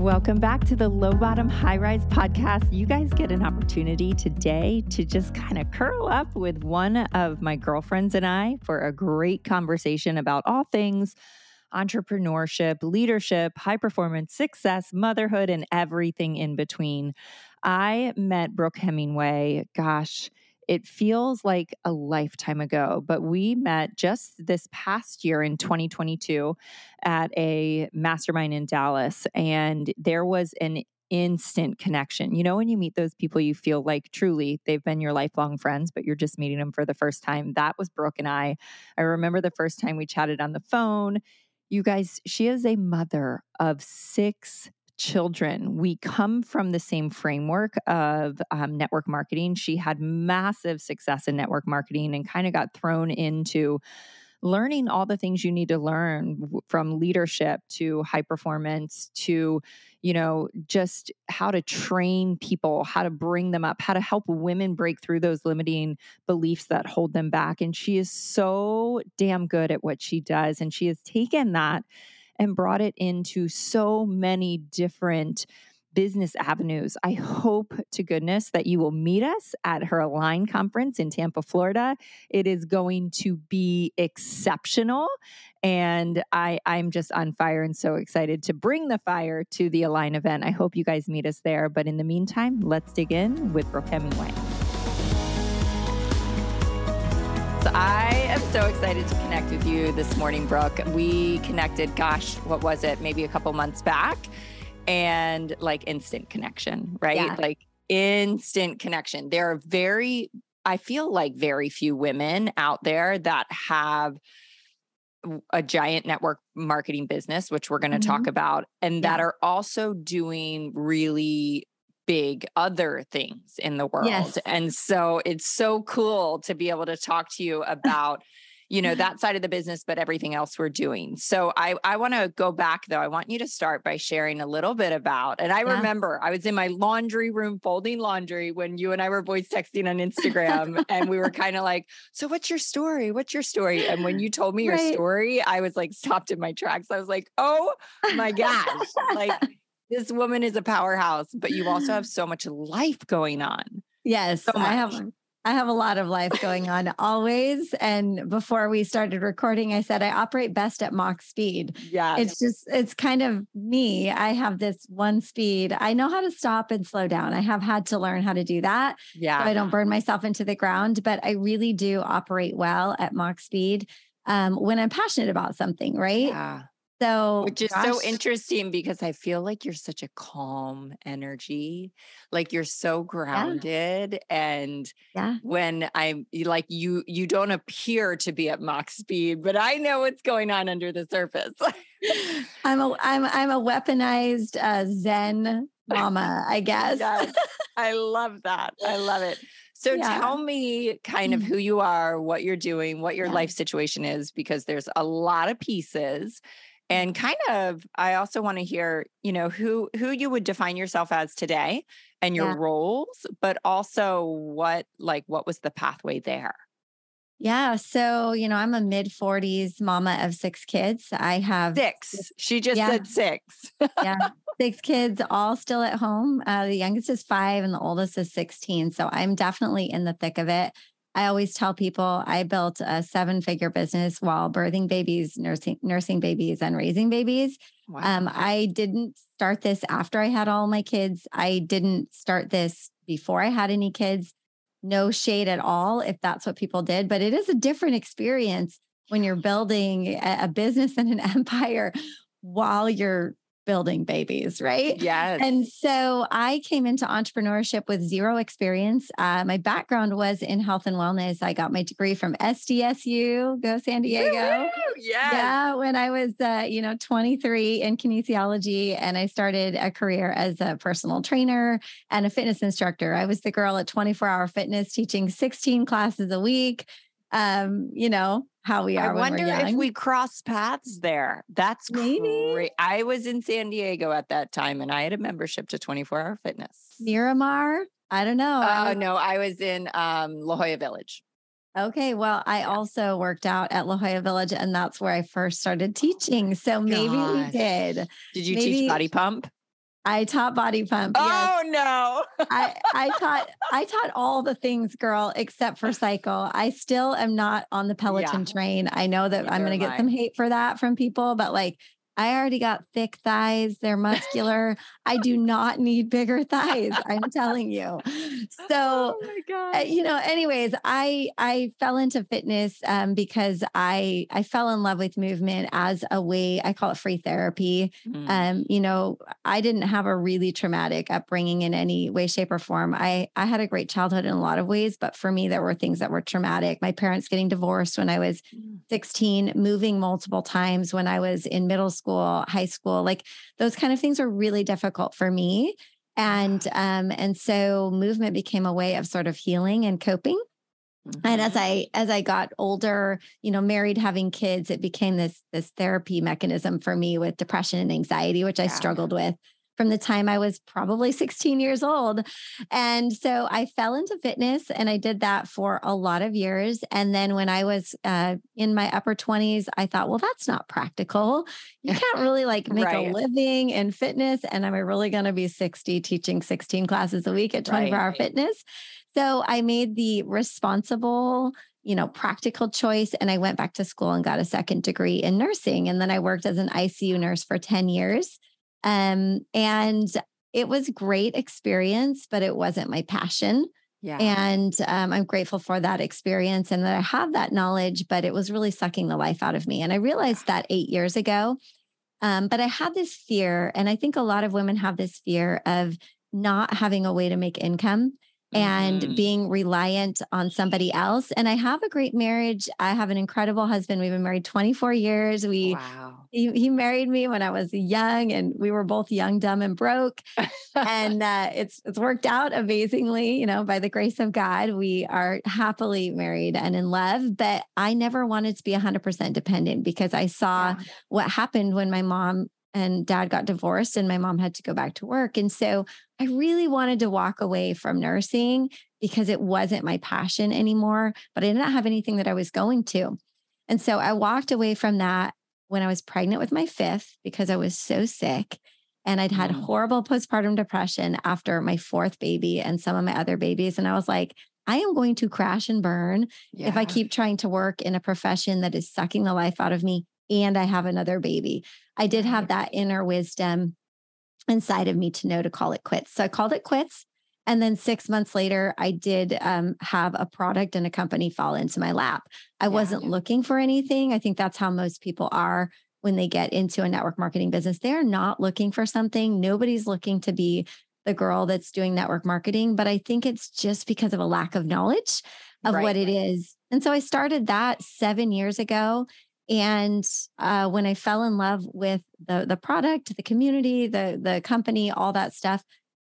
Welcome back to the Low Bottom High Rise podcast. You guys get an opportunity today to just kind of curl up with one of my girlfriends and I for a great conversation about all things entrepreneurship, leadership, high performance, success, motherhood, and everything in between. I met Brooke Hemingway, gosh, it feels like a lifetime ago, but we met just this past year in 2022 at a mastermind in Dallas, and there was an instant connection. You know, when you meet those people, you feel like truly they've been your lifelong friends, but you're just meeting them for the first time. That was Brooke and I. I remember the first time we chatted on the phone. You guys, she is a mother of six children. We come from the same framework of um, network marketing. She had massive success in network marketing and kind of got thrown into learning all the things you need to learn from leadership to high performance to you know just how to train people how to bring them up how to help women break through those limiting beliefs that hold them back and she is so damn good at what she does and she has taken that and brought it into so many different business avenues. I hope to goodness that you will meet us at her Align conference in Tampa, Florida. It is going to be exceptional. And I, I'm just on fire and so excited to bring the fire to the Align event. I hope you guys meet us there. But in the meantime, let's dig in with Brooke Hemingway. I am so excited to connect with you this morning, Brooke. We connected, gosh, what was it? Maybe a couple months back. And like instant connection, right? Yeah. Like instant connection. There are very, I feel like very few women out there that have a giant network marketing business, which we're going to mm-hmm. talk about, and yeah. that are also doing really big other things in the world. Yes. And so it's so cool to be able to talk to you about you know that side of the business but everything else we're doing so i i want to go back though i want you to start by sharing a little bit about and i yeah. remember i was in my laundry room folding laundry when you and i were voice texting on instagram and we were kind of like so what's your story what's your story and when you told me your story i was like stopped in my tracks i was like oh my gosh like this woman is a powerhouse, but you also have so much life going on. Yes, so I have. I have a lot of life going on always. And before we started recording, I said I operate best at Mach speed. Yeah. It's just, it's kind of me. I have this one speed. I know how to stop and slow down. I have had to learn how to do that. Yeah. So I don't burn myself into the ground, but I really do operate well at Mach speed um, when I'm passionate about something, right? Yeah. So, which is gosh. so interesting because I feel like you're such a calm energy. Like you're so grounded. Yeah. And yeah. when I'm like, you, you don't appear to be at Mach speed, but I know what's going on under the surface. I'm a, I'm, I'm a weaponized uh, Zen mama, I guess. yes. I love that. I love it. So yeah. tell me kind of mm. who you are, what you're doing, what your yeah. life situation is, because there's a lot of pieces and kind of i also want to hear you know who who you would define yourself as today and your yeah. roles but also what like what was the pathway there? Yeah so you know i'm a mid 40s mama of six kids. I have six. She just yeah. said six. Yeah six kids all still at home. Uh, the youngest is five and the oldest is 16 so i'm definitely in the thick of it I always tell people I built a seven figure business while birthing babies, nursing, nursing babies, and raising babies. Wow. Um, I didn't start this after I had all my kids. I didn't start this before I had any kids. No shade at all if that's what people did, but it is a different experience when you're building a business and an empire while you're building babies, right? Yes. And so I came into entrepreneurship with zero experience. Uh, my background was in health and wellness. I got my degree from SDSU, go San Diego. Yes. Yeah. When I was, uh, you know, 23 in kinesiology, and I started a career as a personal trainer and a fitness instructor. I was the girl at 24 Hour Fitness teaching 16 classes a week um, you know, how we are. I wonder if we cross paths there. That's Maybe. great. I was in San Diego at that time and I had a membership to 24 hour fitness. Miramar? I don't know. Oh, no, I was in um, La Jolla Village. Okay. Well, I also worked out at La Jolla Village and that's where I first started teaching. So maybe Gosh. we did. Did you maybe, teach body pump? I taught body pump. Oh yes. no. I, I taught I taught all the things, girl, except for cycle. I still am not on the Peloton yeah. train. I know that Neither I'm gonna get I. some hate for that from people, but like I already got thick thighs. They're muscular. I do not need bigger thighs. I'm telling you. So, oh uh, you know, anyways, I I fell into fitness um, because I I fell in love with movement as a way. I call it free therapy. Mm. Um, you know, I didn't have a really traumatic upbringing in any way, shape, or form. I I had a great childhood in a lot of ways, but for me, there were things that were traumatic. My parents getting divorced when I was mm. 16, moving multiple times when I was in middle school school, high school, like those kind of things were really difficult for me. And um, and so movement became a way of sort of healing and coping. Mm-hmm. And as mm-hmm. I as I got older, you know, married, having kids, it became this this therapy mechanism for me with depression and anxiety, which yeah. I struggled with from the time I was probably 16 years old. And so I fell into fitness and I did that for a lot of years. And then when I was uh, in my upper 20s, I thought, well, that's not practical. You can't really like make right. a living in fitness. And am I really going to be 60 teaching 16 classes a week at 24 right. hour fitness? So I made the responsible you know, practical choice. And I went back to school and got a second degree in nursing. And then I worked as an ICU nurse for 10 years. Um, and it was great experience, but it wasn't my passion. Yeah. And um, I'm grateful for that experience and that I have that knowledge, but it was really sucking the life out of me. And I realized that eight years ago. Um, but I had this fear, and I think a lot of women have this fear of not having a way to make income and mm. being reliant on somebody else. And I have a great marriage. I have an incredible husband. We've been married 24 years. We wow. he, he married me when I was young and we were both young, dumb, and broke. and uh, it's it's worked out amazingly, you know, by the grace of God. We are happily married and in love. But I never wanted to be 100% dependent because I saw yeah. what happened when my mom and dad got divorced and my mom had to go back to work. And so I really wanted to walk away from nursing because it wasn't my passion anymore, but I didn't have anything that I was going to. And so I walked away from that when I was pregnant with my fifth because I was so sick. And I'd had mm. horrible postpartum depression after my fourth baby and some of my other babies. And I was like, I am going to crash and burn yeah. if I keep trying to work in a profession that is sucking the life out of me and I have another baby. I did have that inner wisdom inside of me to know to call it quits. So I called it quits. And then six months later, I did um, have a product and a company fall into my lap. I yeah, wasn't yeah. looking for anything. I think that's how most people are when they get into a network marketing business. They're not looking for something. Nobody's looking to be the girl that's doing network marketing, but I think it's just because of a lack of knowledge of right. what it is. And so I started that seven years ago. And uh, when I fell in love with the the product, the community, the the company, all that stuff,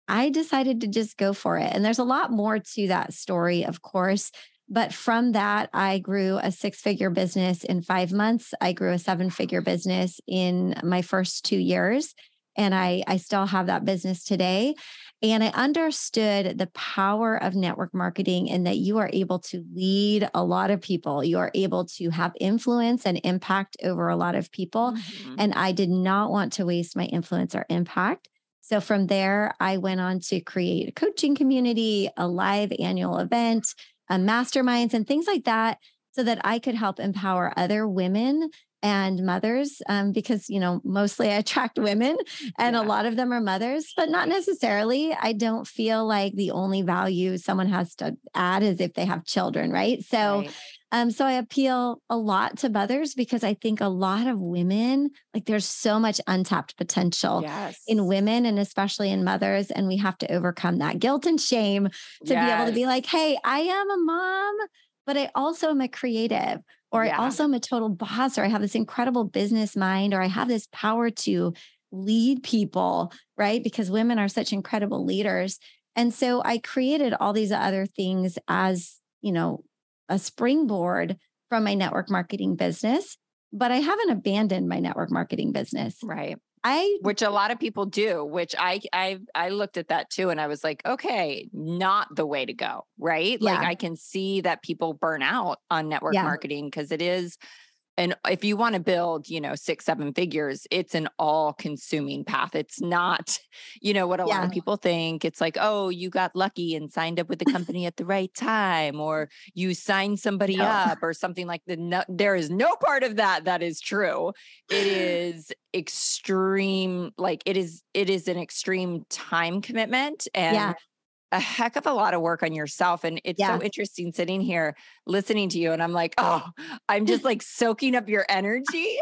I decided to just go for it. And there's a lot more to that story, of course. But from that, I grew a six figure business in five months. I grew a seven figure business in my first two years. And I, I still have that business today. And I understood the power of network marketing and that you are able to lead a lot of people. You are able to have influence and impact over a lot of people. Mm-hmm. And I did not want to waste my influence or impact. So from there, I went on to create a coaching community, a live annual event, a masterminds, and things like that so that I could help empower other women and mothers um, because you know mostly i attract women and yeah. a lot of them are mothers but not necessarily i don't feel like the only value someone has to add is if they have children right so right. um so i appeal a lot to mothers because i think a lot of women like there's so much untapped potential yes. in women and especially in mothers and we have to overcome that guilt and shame to yes. be able to be like hey i am a mom but I also am a creative or yeah. I also am a total boss, or I have this incredible business mind, or I have this power to lead people, right? Because women are such incredible leaders. And so I created all these other things as, you know, a springboard from my network marketing business, but I haven't abandoned my network marketing business. Right. I which a lot of people do, which I I I looked at that too and I was like, okay, not the way to go, right? Yeah. Like I can see that people burn out on network yeah. marketing because it is and if you want to build you know six seven figures it's an all consuming path it's not you know what a yeah. lot of people think it's like oh you got lucky and signed up with the company at the right time or you signed somebody no. up or something like the no, there is no part of that that is true it is extreme like it is it is an extreme time commitment and yeah a heck of a lot of work on yourself. And it's yeah. so interesting sitting here listening to you. And I'm like, oh, I'm just like soaking up your energy.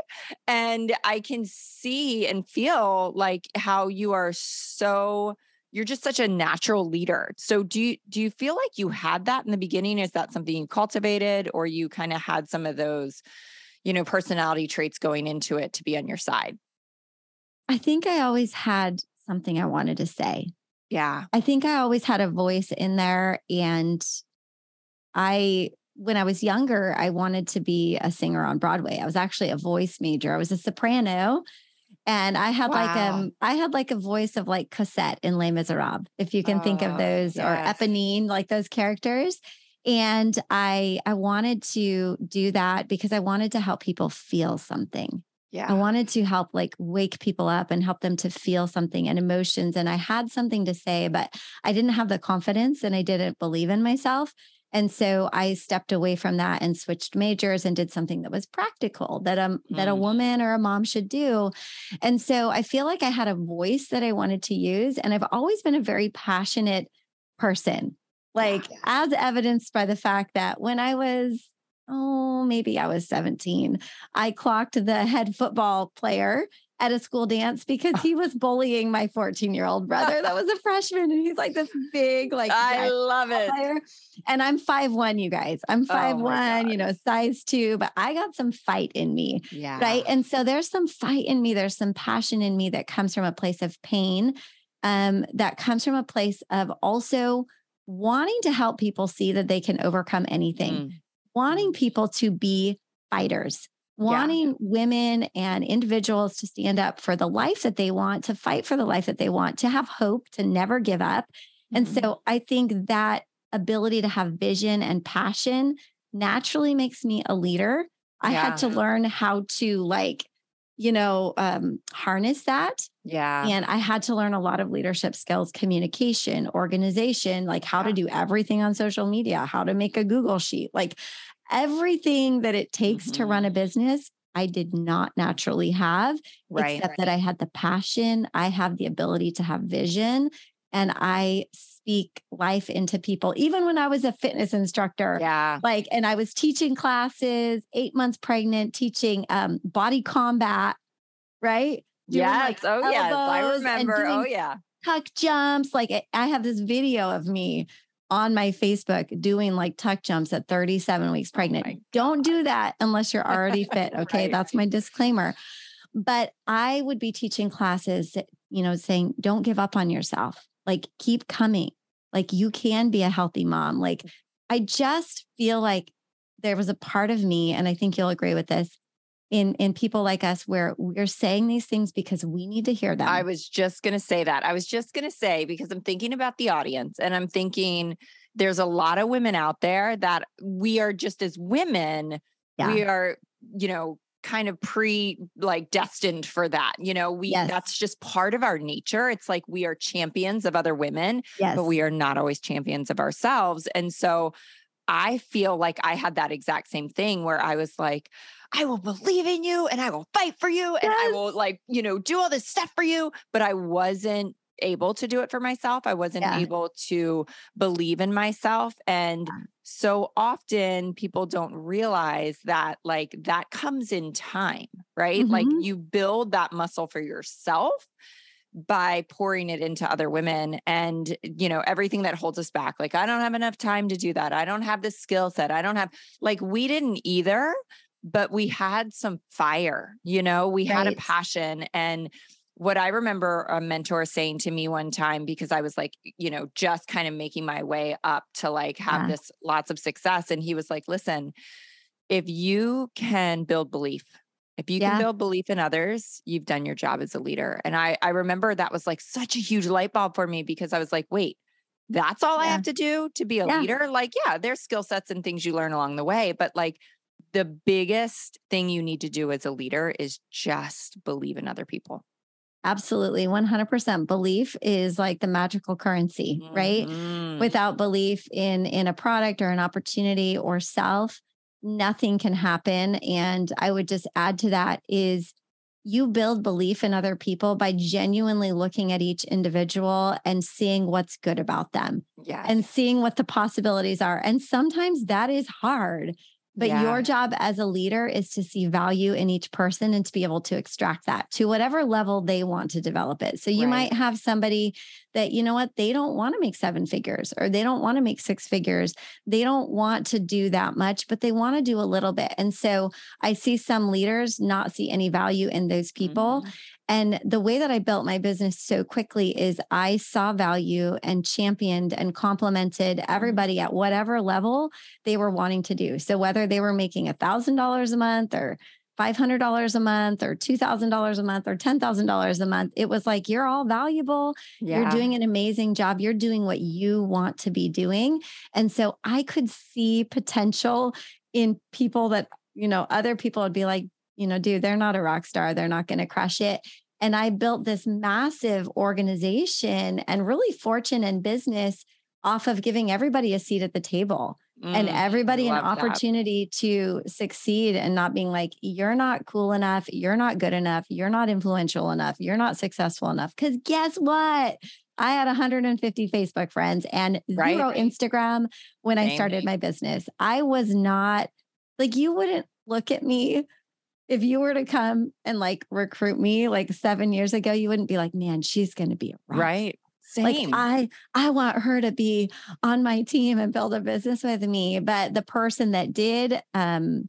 And I can see and feel like how you are so you're just such a natural leader. So do you do you feel like you had that in the beginning? Is that something you cultivated or you kind of had some of those, you know, personality traits going into it to be on your side? I think I always had something I wanted to say. Yeah. I think I always had a voice in there. And I, when I was younger, I wanted to be a singer on Broadway. I was actually a voice major. I was a soprano. And I had wow. like um I had like a voice of like Cosette in Les Miserables, if you can oh, think of oh, those, yes. or Eponine, like those characters. And I I wanted to do that because I wanted to help people feel something. Yeah. I wanted to help like wake people up and help them to feel something and emotions. And I had something to say, but I didn't have the confidence and I didn't believe in myself. And so I stepped away from that and switched majors and did something that was practical that a, mm. that a mm. woman or a mom should do. And so I feel like I had a voice that I wanted to use. And I've always been a very passionate person, like yeah. as evidenced by the fact that when I was oh, maybe I was 17. I clocked the head football player at a school dance because he was bullying my 14 year old brother that was a freshman and he's like this big like i love it. player. and i'm five one you guys. I'm five oh one you know size two but i got some fight in me yeah. Right and so there's some fight in me there's some passion in me that comes from a place of pain um, that comes from a place of also wanting to help people see that they can overcome anything. Mm wanting people to be fighters, wanting yeah. women and individuals to stand up for the life that they want, to fight for the life that they want, to have hope, to never give up. Mm-hmm. And so I think that ability to have vision and passion naturally makes me a leader. I yeah. had to learn how to like you know, um, harness that. Yeah. And I had to learn a lot of leadership skills, communication, organization, like how yeah. to do everything on social media, how to make a Google sheet, like everything that it takes mm-hmm. to run a mm-hmm. business. I did not naturally have, right, except right. that I had the passion. I have the ability to have vision and I speak life into people. Even when I was a fitness instructor, yeah, like, and I was teaching classes, eight months pregnant, teaching um, body combat, right? Doing yes. Like oh, yes. I remember. Oh, yeah. Tuck jumps. Like, I have this video of me on my Facebook doing like tuck jumps at 37 weeks oh pregnant. Oh Don't do that unless you're already fit. Okay. right. That's my disclaimer. But I would be teaching classes, you know, saying, don't give up on yourself. Like, keep coming. Like, you can be a healthy mom. Like, mm. I just feel like there was a part of me, and I think you'll agree with this, in in people like us where we're saying these things because we need to hear them. I was just going to say that. I was just going to say because I'm thinking about the audience and I'm thinking there's a lot of women out there that we are just as women yeah. we are you know kind of pre like destined for that. You know, we yes. that's just part of our nature. It's like we are champions of other women, yes. but we are not always champions of ourselves. And so I feel like I had that exact same thing where I was like, I will believe in you and I will fight for you and. I will like, you know, do all this stuff for you. But I wasn't able to do it for myself. I wasn't yeah. able to believe in myself. And so often people don't realize that like that comes in time, right? Mm-hmm. Like you build that muscle for yourself by pouring it into other women and you know everything that holds us back like i don't have enough time to do that i don't have the skill set i don't have like we didn't either but we had some fire you know we right. had a passion and what I remember a mentor saying to me one time, because I was like, you know, just kind of making my way up to like have yeah. this lots of success. And he was like, listen, if you can build belief, if you yeah. can build belief in others, you've done your job as a leader. And I, I remember that was like such a huge light bulb for me because I was like, wait, that's all yeah. I have to do to be a leader? Like, yeah, there's skill sets and things you learn along the way, but like the biggest thing you need to do as a leader is just believe in other people. Absolutely. 100% belief is like the magical currency, mm-hmm. right? Without belief in in a product or an opportunity or self, nothing can happen and I would just add to that is you build belief in other people by genuinely looking at each individual and seeing what's good about them. Yeah. And seeing what the possibilities are. And sometimes that is hard but yeah. your job as a leader is to see value in each person and to be able to extract that to whatever level they want to develop it. So you right. might have somebody that, you know what, they don't want to make seven figures or they don't want to make six figures. They don't want to do that much, but they want to do a little bit. And so I see some leaders not see any value in those people. Mm-hmm. And the way that I built my business so quickly is I saw value and championed and complimented mm-hmm. everybody at whatever level they were wanting to do. So whether they were making $1,000 a month or $500 a month or $2,000 a month or $10,000 a month. It was like, you're all valuable. Yeah. You're doing an amazing job. You're doing what you want to be doing. And so I could see potential in people that, you know, other people would be like, you know, dude, they're not a rock star. They're not going to crush it. And I built this massive organization and really fortune and business off of giving everybody a seat at the table mm, and everybody an opportunity that. to succeed and not being like, you're not cool enough. You're not good enough. You're not influential enough. You're not successful enough. Because guess what? I had 150 Facebook friends and right. zero Instagram when Dang I started my business. I was not like, you wouldn't look at me if you were to come and like recruit me like seven years ago, you wouldn't be like, man, she's going to be right. Same. Like I, I want her to be on my team and build a business with me. But the person that did, um,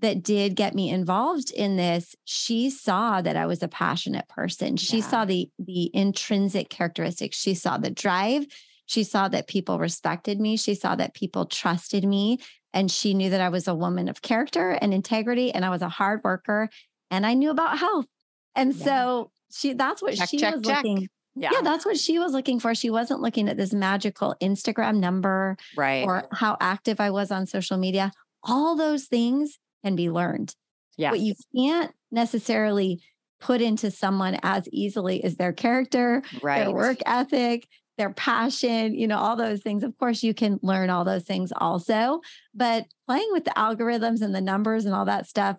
that did get me involved in this, she saw that I was a passionate person. She yeah. saw the the intrinsic characteristics. She saw the drive. She saw that people respected me. She saw that people trusted me. And she knew that I was a woman of character and integrity and I was a hard worker and I knew about health. And yeah. so she that's what check, she check, was check. looking. Yeah. yeah, that's what she was looking for. She wasn't looking at this magical Instagram number right. or how active I was on social media. All those things can be learned. Yeah. What you can't necessarily put into someone as easily is their character, right. their work ethic, their passion, you know, all those things. Of course, you can learn all those things also, but playing with the algorithms and the numbers and all that stuff,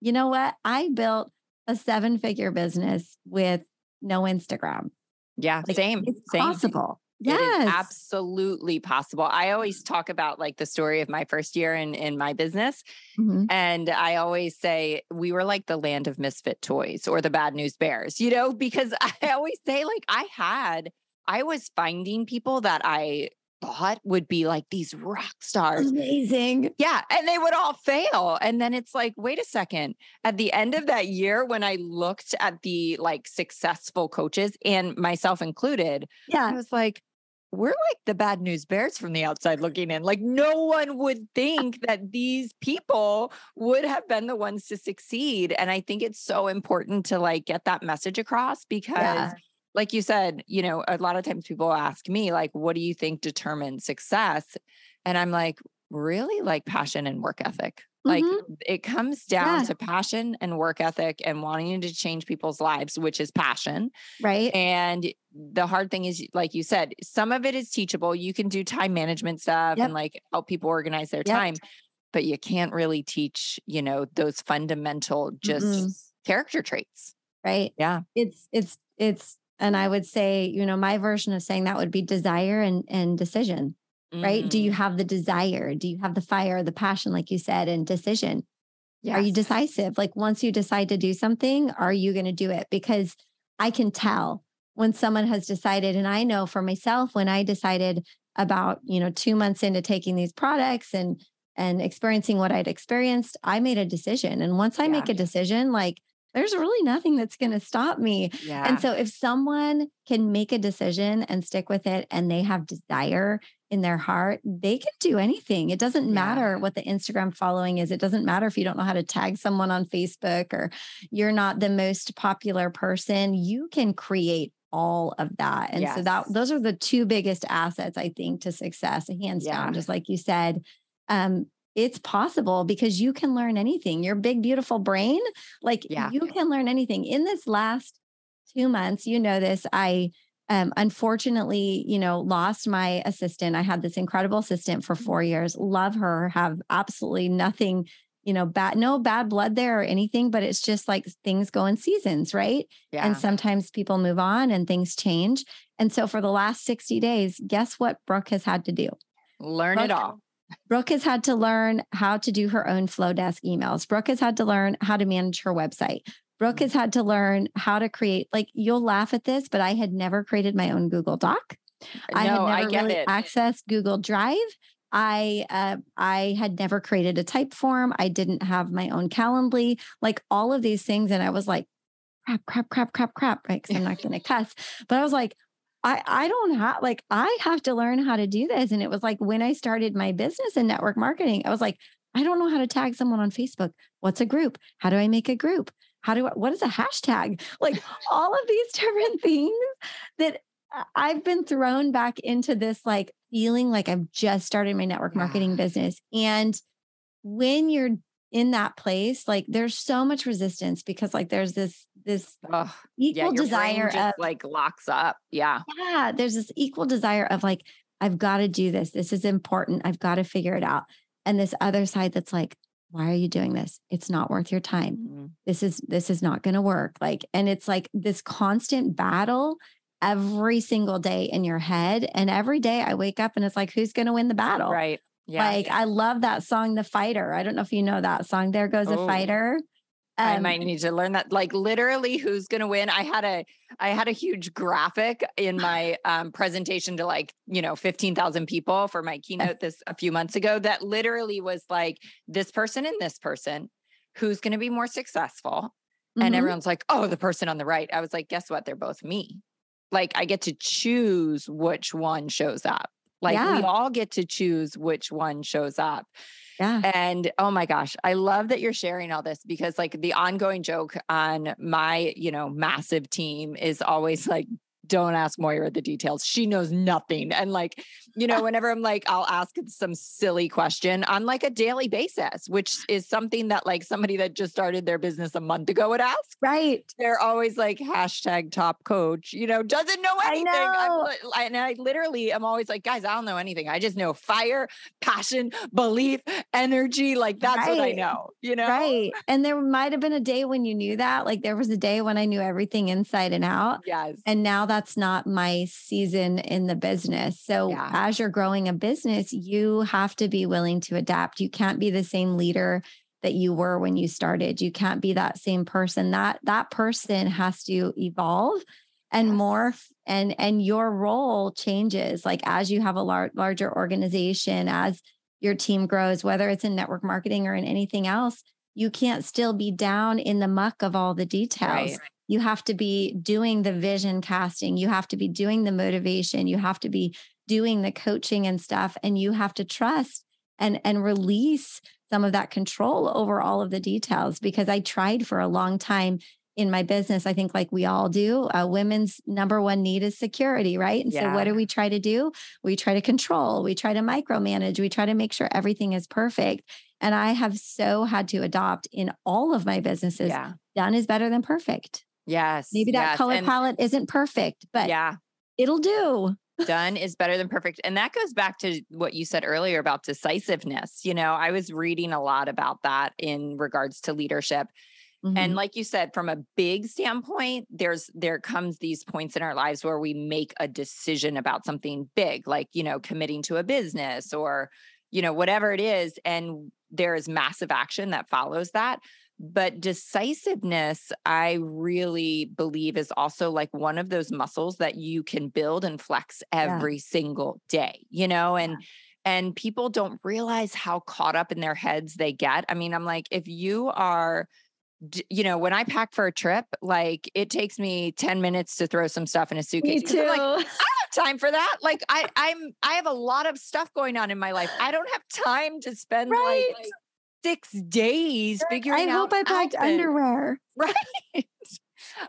you know what? I built a seven figure business with no Instagram. Yeah, like, same. It's same. possible. Yes. absolutely possible. I always talk about like the story of my first year in in my business. Mm-hmm. And I always say we were like the land of misfit toys or the bad news bears, you know, because I always say like I had I was finding people that I thought would be like these rock stars. Amazing. Yeah. And they would all fail. And then it's like, wait a second. At the end of that year, when I looked at the like successful coaches and myself included, yeah. I was like, we're like the bad news bears from the outside looking in. Like, no one would uh think that these people would have been the ones to succeed. And I think it's so important to like get that message across because yeah like you said, you know, a lot of times people ask me, like, what do you think determines success? And I'm like, really like passion and work ethic. Like mm-hmm. it comes down yeah. to passion and work ethic and wanting to change people's lives, which is passion. Right. And the hard thing is, like you said, some of it is teachable. You can do time management stuff yep. and like help people organize their yep. time, but you can't really teach, you know, those fundamental just mm-hmm. character traits. Right. Yeah. It's, it's, it's and I would say, you know, my version of saying that would be desire and, and decision, mm. right? Do you mm. have the desire? Do you have the fire, the passion, like you said, and decision? Yes. Are you decisive? Like once you decide to do something, are you going to do it? Because I can tell when someone has decided, and I know for myself, when I decided about, you know, two months into taking these products and and experiencing what I'd experienced, I made a decision. And once I yeah. make a decision, like there's really nothing that's going to stop me. Yeah. And so if someone can make a decision and stick with it and they have desire in their heart, they can do anything. It doesn't matter yeah. what the Instagram following is. It doesn't matter if you don't know how to tag someone on Facebook or you're not the most popular person. You can create all of that. And yes. so that those are the two biggest assets I think to success, hands yeah. down, just like you said. Um, it's possible because you can learn anything. Your big, beautiful brain, like yeah. you can learn anything. In this last two months, you know this, I um, unfortunately, you know, lost my assistant. I had this incredible assistant for four years. Love her. Have absolutely nothing, you know, bad, no bad blood there or anything. But it's just like things go in seasons, right? Yeah. And sometimes people move on and things change. And so for the last sixty days, guess what Brooke has had to do? Learn Brooke, it all. Brooke has had to learn how to do her own Flodesk emails. Brooke has had to learn how to manage her website. Brooke has had to learn how to create, like, you'll laugh at this, but I had never created my own Google Doc. I had never I really it. accessed Google Drive. I uh, I had never created a Typeform. I didn't have my own Calendly, like all of these things. And I was like, crap, crap, crap, crap, crap, right? Because I'm not going to cuss. But I was like, I, I don't have like I have to learn how to do this. And it was like when I started my business in network marketing, I was like, I don't know how to tag someone on Facebook. What's a group? How do I make a group? How do I, what is a hashtag? Like all of these different things that I've been thrown back into this like feeling like I've just started my network marketing business. And when you're in that place, like there's so much resistance because like there's this this equal yeah, desire of like locks up. Yeah. Yeah. There's this equal desire of like, I've got to do this. This is important. I've got to figure it out. And this other side that's like, why are you doing this it's not worth your time mm-hmm. this is this is not going to work like and it's like this constant battle every single day in your head and every day i wake up and it's like who's going to win the battle right yeah like i love that song the fighter i don't know if you know that song there goes oh. a fighter um, I might need to learn that. Like literally, who's going to win? I had a I had a huge graphic in my um, presentation to like you know fifteen thousand people for my keynote this a few months ago. That literally was like this person and this person, who's going to be more successful, mm-hmm. and everyone's like, oh, the person on the right. I was like, guess what? They're both me. Like I get to choose which one shows up. Like yeah. we all get to choose which one shows up. Yeah. And oh my gosh, I love that you're sharing all this because like the ongoing joke on my, you know, massive team is always like don't ask Moira the details. She knows nothing. And like, you know, whenever I'm like, I'll ask some silly question on like a daily basis, which is something that like somebody that just started their business a month ago would ask. Right. They're always like hashtag top coach, you know, doesn't know anything. I know. I'm, and I literally am always like, guys, I don't know anything. I just know fire, passion, belief, energy. Like that's right. what I know, you know? Right. And there might have been a day when you knew that. Like there was a day when I knew everything inside and out. Yes. And now that that's not my season in the business. So yeah. as you're growing a business, you have to be willing to adapt. You can't be the same leader that you were when you started. You can't be that same person. That that person has to evolve and yes. morph and and your role changes like as you have a lar- larger organization as your team grows whether it's in network marketing or in anything else you can't still be down in the muck of all the details right you have to be doing the vision casting. You have to be doing the motivation. You have to be doing the coaching and stuff. And you have to trust and and release some of that control over all of the details because i tried for a long time in my business. I think like we all do uh, women's number one need is security right? And yeah. so what do we try to do? We try to control. We try to micromanage. We try to make sure everything is perfect. And i have so had to adopt in all of my businesses yeah. done is better than perfect Yes. Maybe that yes. color and palette isn't perfect, but yeah, it'll do. Done is better than perfect. And that goes back to what you said earlier about decisiveness. You know, I was reading a lot about that in regards to leadership. Mm-hmm. And like you said, from a big standpoint, there's there comes these points in our lives where we make a decision about something big, like, you know, committing to a business or, you know, whatever it is. And there is massive action that follows that. But decisiveness, I really believe, is also like one of those muscles that you can build and flex every yeah. single day, you know? And yeah. and people don't realize how caught up in their heads they get. I mean, I'm like, if you are you know, when I pack for a trip, like it takes me 10 minutes to throw some stuff in a suitcase. Me too. Like, I have time for that. Like I I'm I have a lot of stuff going on in my life. I don't have time to spend right. like six days figuring out. I hope I packed outfit. underwear. Right.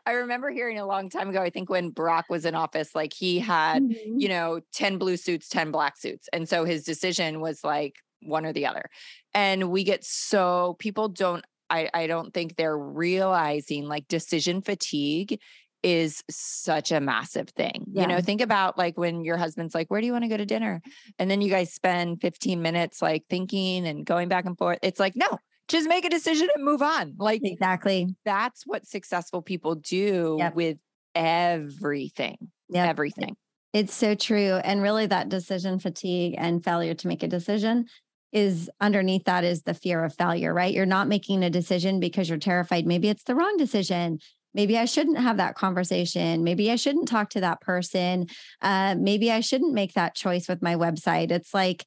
I remember hearing a long time ago, I think when Barack was in office, like he had, mm-hmm. you know, 10 blue suits, 10 black suits. And so his decision was like, one or the other. And we get so people don't I, I don't think they're realizing like decision fatigue is such a massive thing. Yeah. You know, think about like when your husband's like, Where do you want to go to dinner? And then you guys spend 15 minutes like thinking and going back and forth. It's like, no, just make a decision and move on. Like, exactly. That's what successful people do yep. with everything. Yep. Everything. It's so true. And really, that decision fatigue and failure to make a decision is underneath that is the fear of failure, right? You're not making a decision because you're terrified. Maybe it's the wrong decision. Maybe I shouldn't have that conversation. Maybe I shouldn't talk to that person. Uh, maybe I shouldn't make that choice with my website. It's like,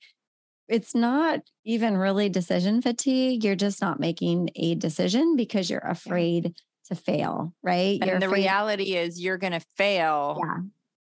it's not even really decision fatigue. You're just not making a decision because you're afraid to fail, right? And you're the afraid- reality is you're going to fail yeah.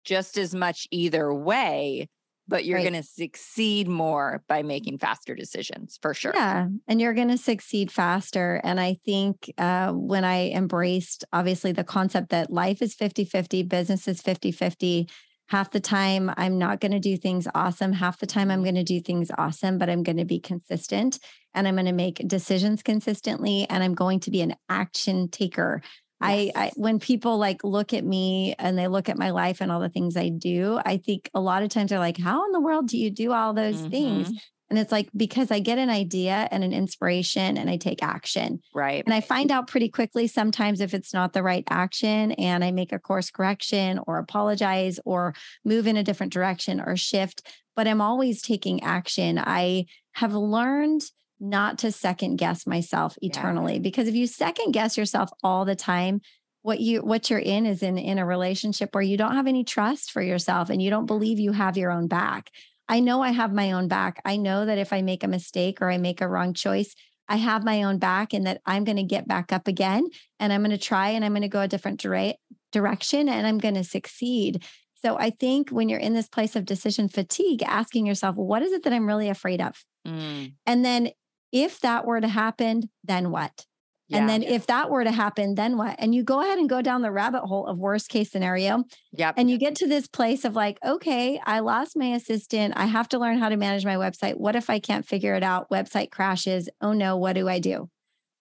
just as much either way but you're right. going to succeed more by making faster decisions for sure. Yeah. And you're going to succeed faster. And I think uh, when I embraced, obviously, the concept that life is 50 50, business is 50 50. Half the time, I'm not going to do things awesome. Half the time, I'm going to do things awesome, but I'm going to be consistent and I'm going to make decisions consistently and I'm going to be an action taker. Yes. I, I when people like look at me and they look at my life and all the things I do, I think a lot of times they're like, "How in the world do you do all those mm-hmm. things?" And it's like because I get an idea and an inspiration and I take action. Right. And I find out pretty quickly sometimes if it's not the right action and I make a course correction or apologize or move in a different direction or shift, but I'm always taking action. I have learned not to second guess myself eternally yeah. because if you second guess yourself all the time what you what you're in is in in a relationship where you don't have any trust for yourself and you don't believe you have your own back. I know i have my own back. I know that if i make a mistake or i make a wrong choice i have my own back and that i'm going to get back up again and i'm going to try and i'm going to go a different dire- direction and i'm going to succeed. So i think when you're in this place of decision fatigue asking yourself what is it that i'm really afraid of? Mm. and then if that were to happen, then what? Yeah. And then if that were to happen, then what? And you go ahead and go down the rabbit hole of worst case scenario. Yep. And you get to this place of like, okay, I lost my assistant. I have to learn how to manage my website. What if I can't figure it out? Website crashes. Oh no, what do I do?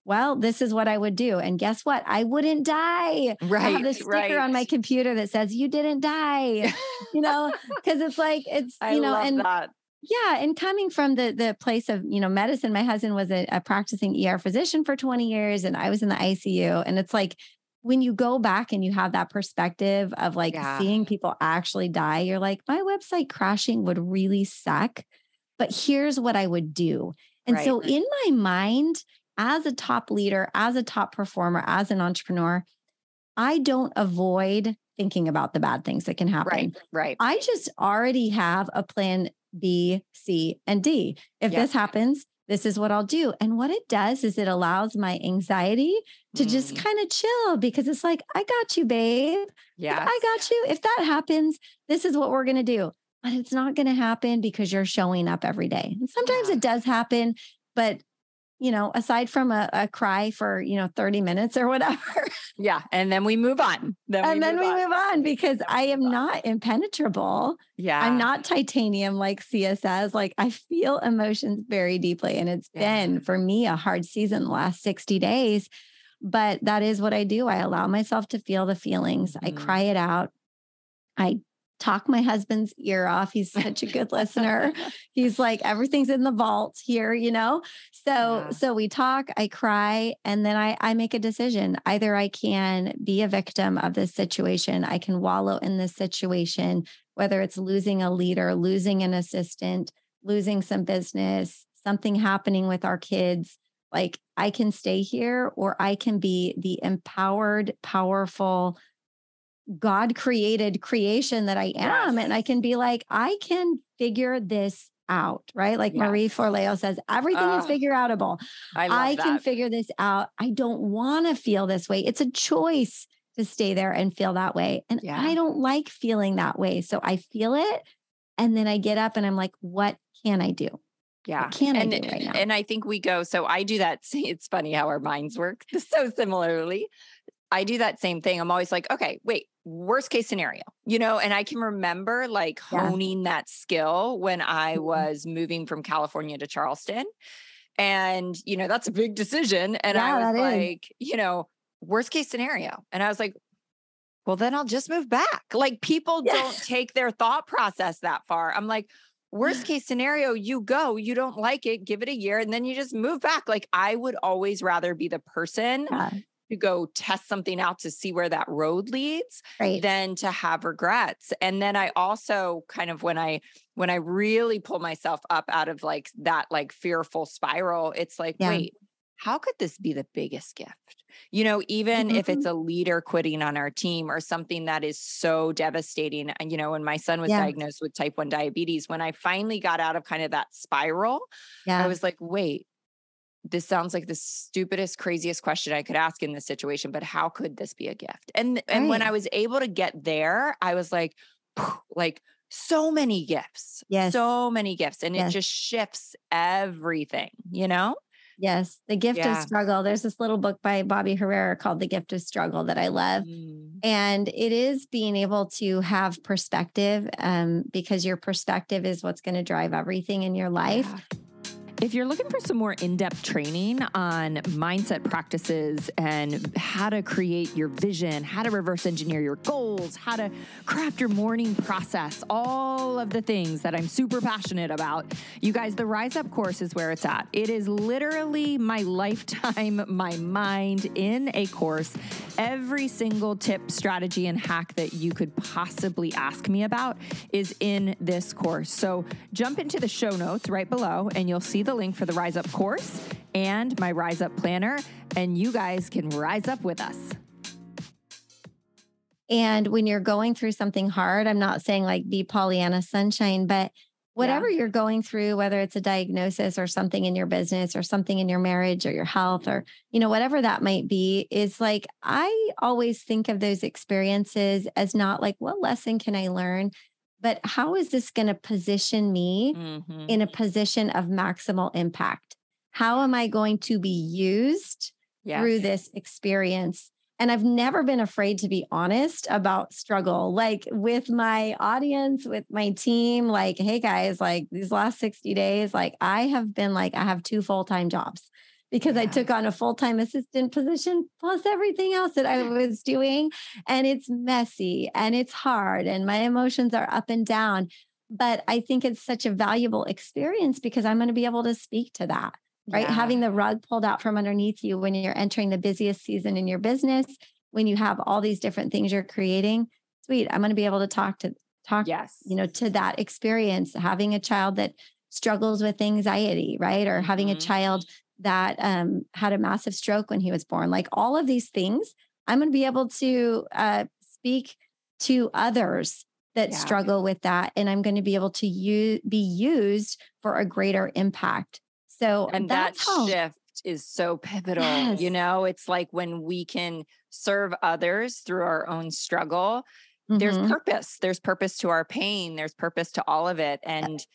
Well, this is what I would do. And guess what? I wouldn't die. Right. I have this sticker right. on my computer that says you didn't die. you know, because it's like it's, you know, and that yeah and coming from the the place of you know medicine my husband was a, a, practicing er physician for 20 years and i was in the icu and it's like when you go back and you have that perspective of like yeah. seeing people actually die you're like my website crashing would really suck but here's what i would do and right. so in my mind as a top leader as a top performer as an entrepreneur i don't avoid thinking about the bad things that can happen. Right. Right. I just already have a plan B, C, and D. If this happens, this is what I'll do. And what it does is it allows my anxiety to mm. just kind of chill because it's like, I got you, babe. Yeah. I got you. If that happens, this is what we're going to do. But it's not going to happen because you're showing up every day. And sometimes yeah. it does happen, but you know, aside from a, a, cry for, you know, 30 minutes or whatever. Yeah. And then we move on. Then and we then move we on. move on because I am not impenetrable. Yeah. I'm not titanium like Sia says. Like I feel emotions very deeply. And it's yeah. been for me a hard season the last 60 days. But that is what I do. I allow myself to feel the feelings. Mm-hmm. I cry it out. I talk my husband's ear off. He's such a good listener. He's like everything's in the vault here, you know. So yeah. so we talk, I cry, and then I I make a decision. Either I can be a victim of this situation, I can wallow in this situation, whether it's losing a leader, losing an assistant, losing some business, something happening with our kids. Like I can stay here or I can be the empowered, powerful, God created creation that I am. Yes. And I can be like, I can figure this out, right? Like yes. Marie Forleo says, everything uh, is figure outable. I, I can figure this out. I don't want to feel this way. It's a choice to stay there and feel that way. And yeah. I don't like feeling that way. So I feel it. And then I get up and I'm like, what can I do? Yeah. can and, I do right now? And I think we go, so I do that. See, it's funny how our minds work so similarly I do that same thing. I'm always like, okay, wait, worst case scenario, you know, and I can remember like honing yeah. that skill when I mm-hmm. was moving from California to Charleston. And, you know, that's a big decision. And yeah, I was like, is. you know, worst case scenario. And I was like, well, then I'll just move back. Like people yeah. don't take their thought process that far. I'm like, worst case scenario, you go, you don't like it, give it a year, and then you just move back. Like I would always rather be the person yeah. To go test something out to see where that road leads right. than to have regrets. And then I also kind of when I when I really pull myself up out of like that like fearful spiral, it's like, yeah. wait, how could this be the biggest gift? You know, even mm-hmm. if it's mm-hmm. a leader quitting on our team or something that is so devastating. And, you know, when my son was yeah. diagnosed with type 1 diabetes, when I finally got out of kind of that spiral, yeah. I was like, wait, this sounds like the stupidest, craziest question I could ask in this situation, but how could this be a gift? And and when I was able to get there, I was like, like so many gifts. Yes. So many gifts. And yes. it just shifts everything, you know? Yes, The Gift yeah. of Struggle. There's this little book by Bobby Herrera called The Gift of Struggle that I love. Mm. And it is being able to have perspective um, because your perspective is what's going to drive everything in your life. Yeah. If you're looking for some more in depth training on mindset practices and how to create your vision, how to reverse engineer your goals, how to craft your morning process, all of the things that I'm super passionate about, you guys, the Rise Up course is where it's at. It is literally my lifetime, my mind in a course. Every single tip, strategy, and hack that you could possibly ask me about is in this course. So jump into the show notes right below and you'll see the link for the Rise Up course and my Rise Up planner, and you guys can rise up with us. And when you're going through something hard, I'm not saying like be Pollyanna sunshine, but whatever yeah. you're going through, whether it's a diagnosis or something in your business or something in your marriage or your health or, you know, whatever that might be, is like I always think of those experiences as not like, what lesson can I learn? But how is this going to position me mm-hmm. in a position of maximal impact? How am I going to be used yes. through this experience? And I've never been afraid to be honest about struggle, like with my audience, with my team. Like, hey guys, like these last 60 days, like I have been like, I have two full time jobs because yeah. I took on a full time assistant position plus everything else that I was doing. And it's messy and it's hard, and my emotions are up and down. But I think it's such a valuable experience because I'm going to be able to speak to that, right? Yeah. Having the rug pulled out from underneath you when you're entering the busiest season in your business, when you have all these different things you're creating. Sweet. I'm going to be able to talk to talk, yes. you know, to that experience, having a child that struggles with anxiety, right? Or having mm-hmm. a child that um, had a massive stroke when he was born. Like all of these things, I'm going to be able to uh, speak to others that yeah. struggle with that, and I'm going to be able to use, be used for a greater impact. So, and that how, shift is so pivotal. Yes. You know, it's like when we can serve others through our own struggle. Mm-hmm. There's purpose. There's purpose to our pain. There's purpose to all of it. And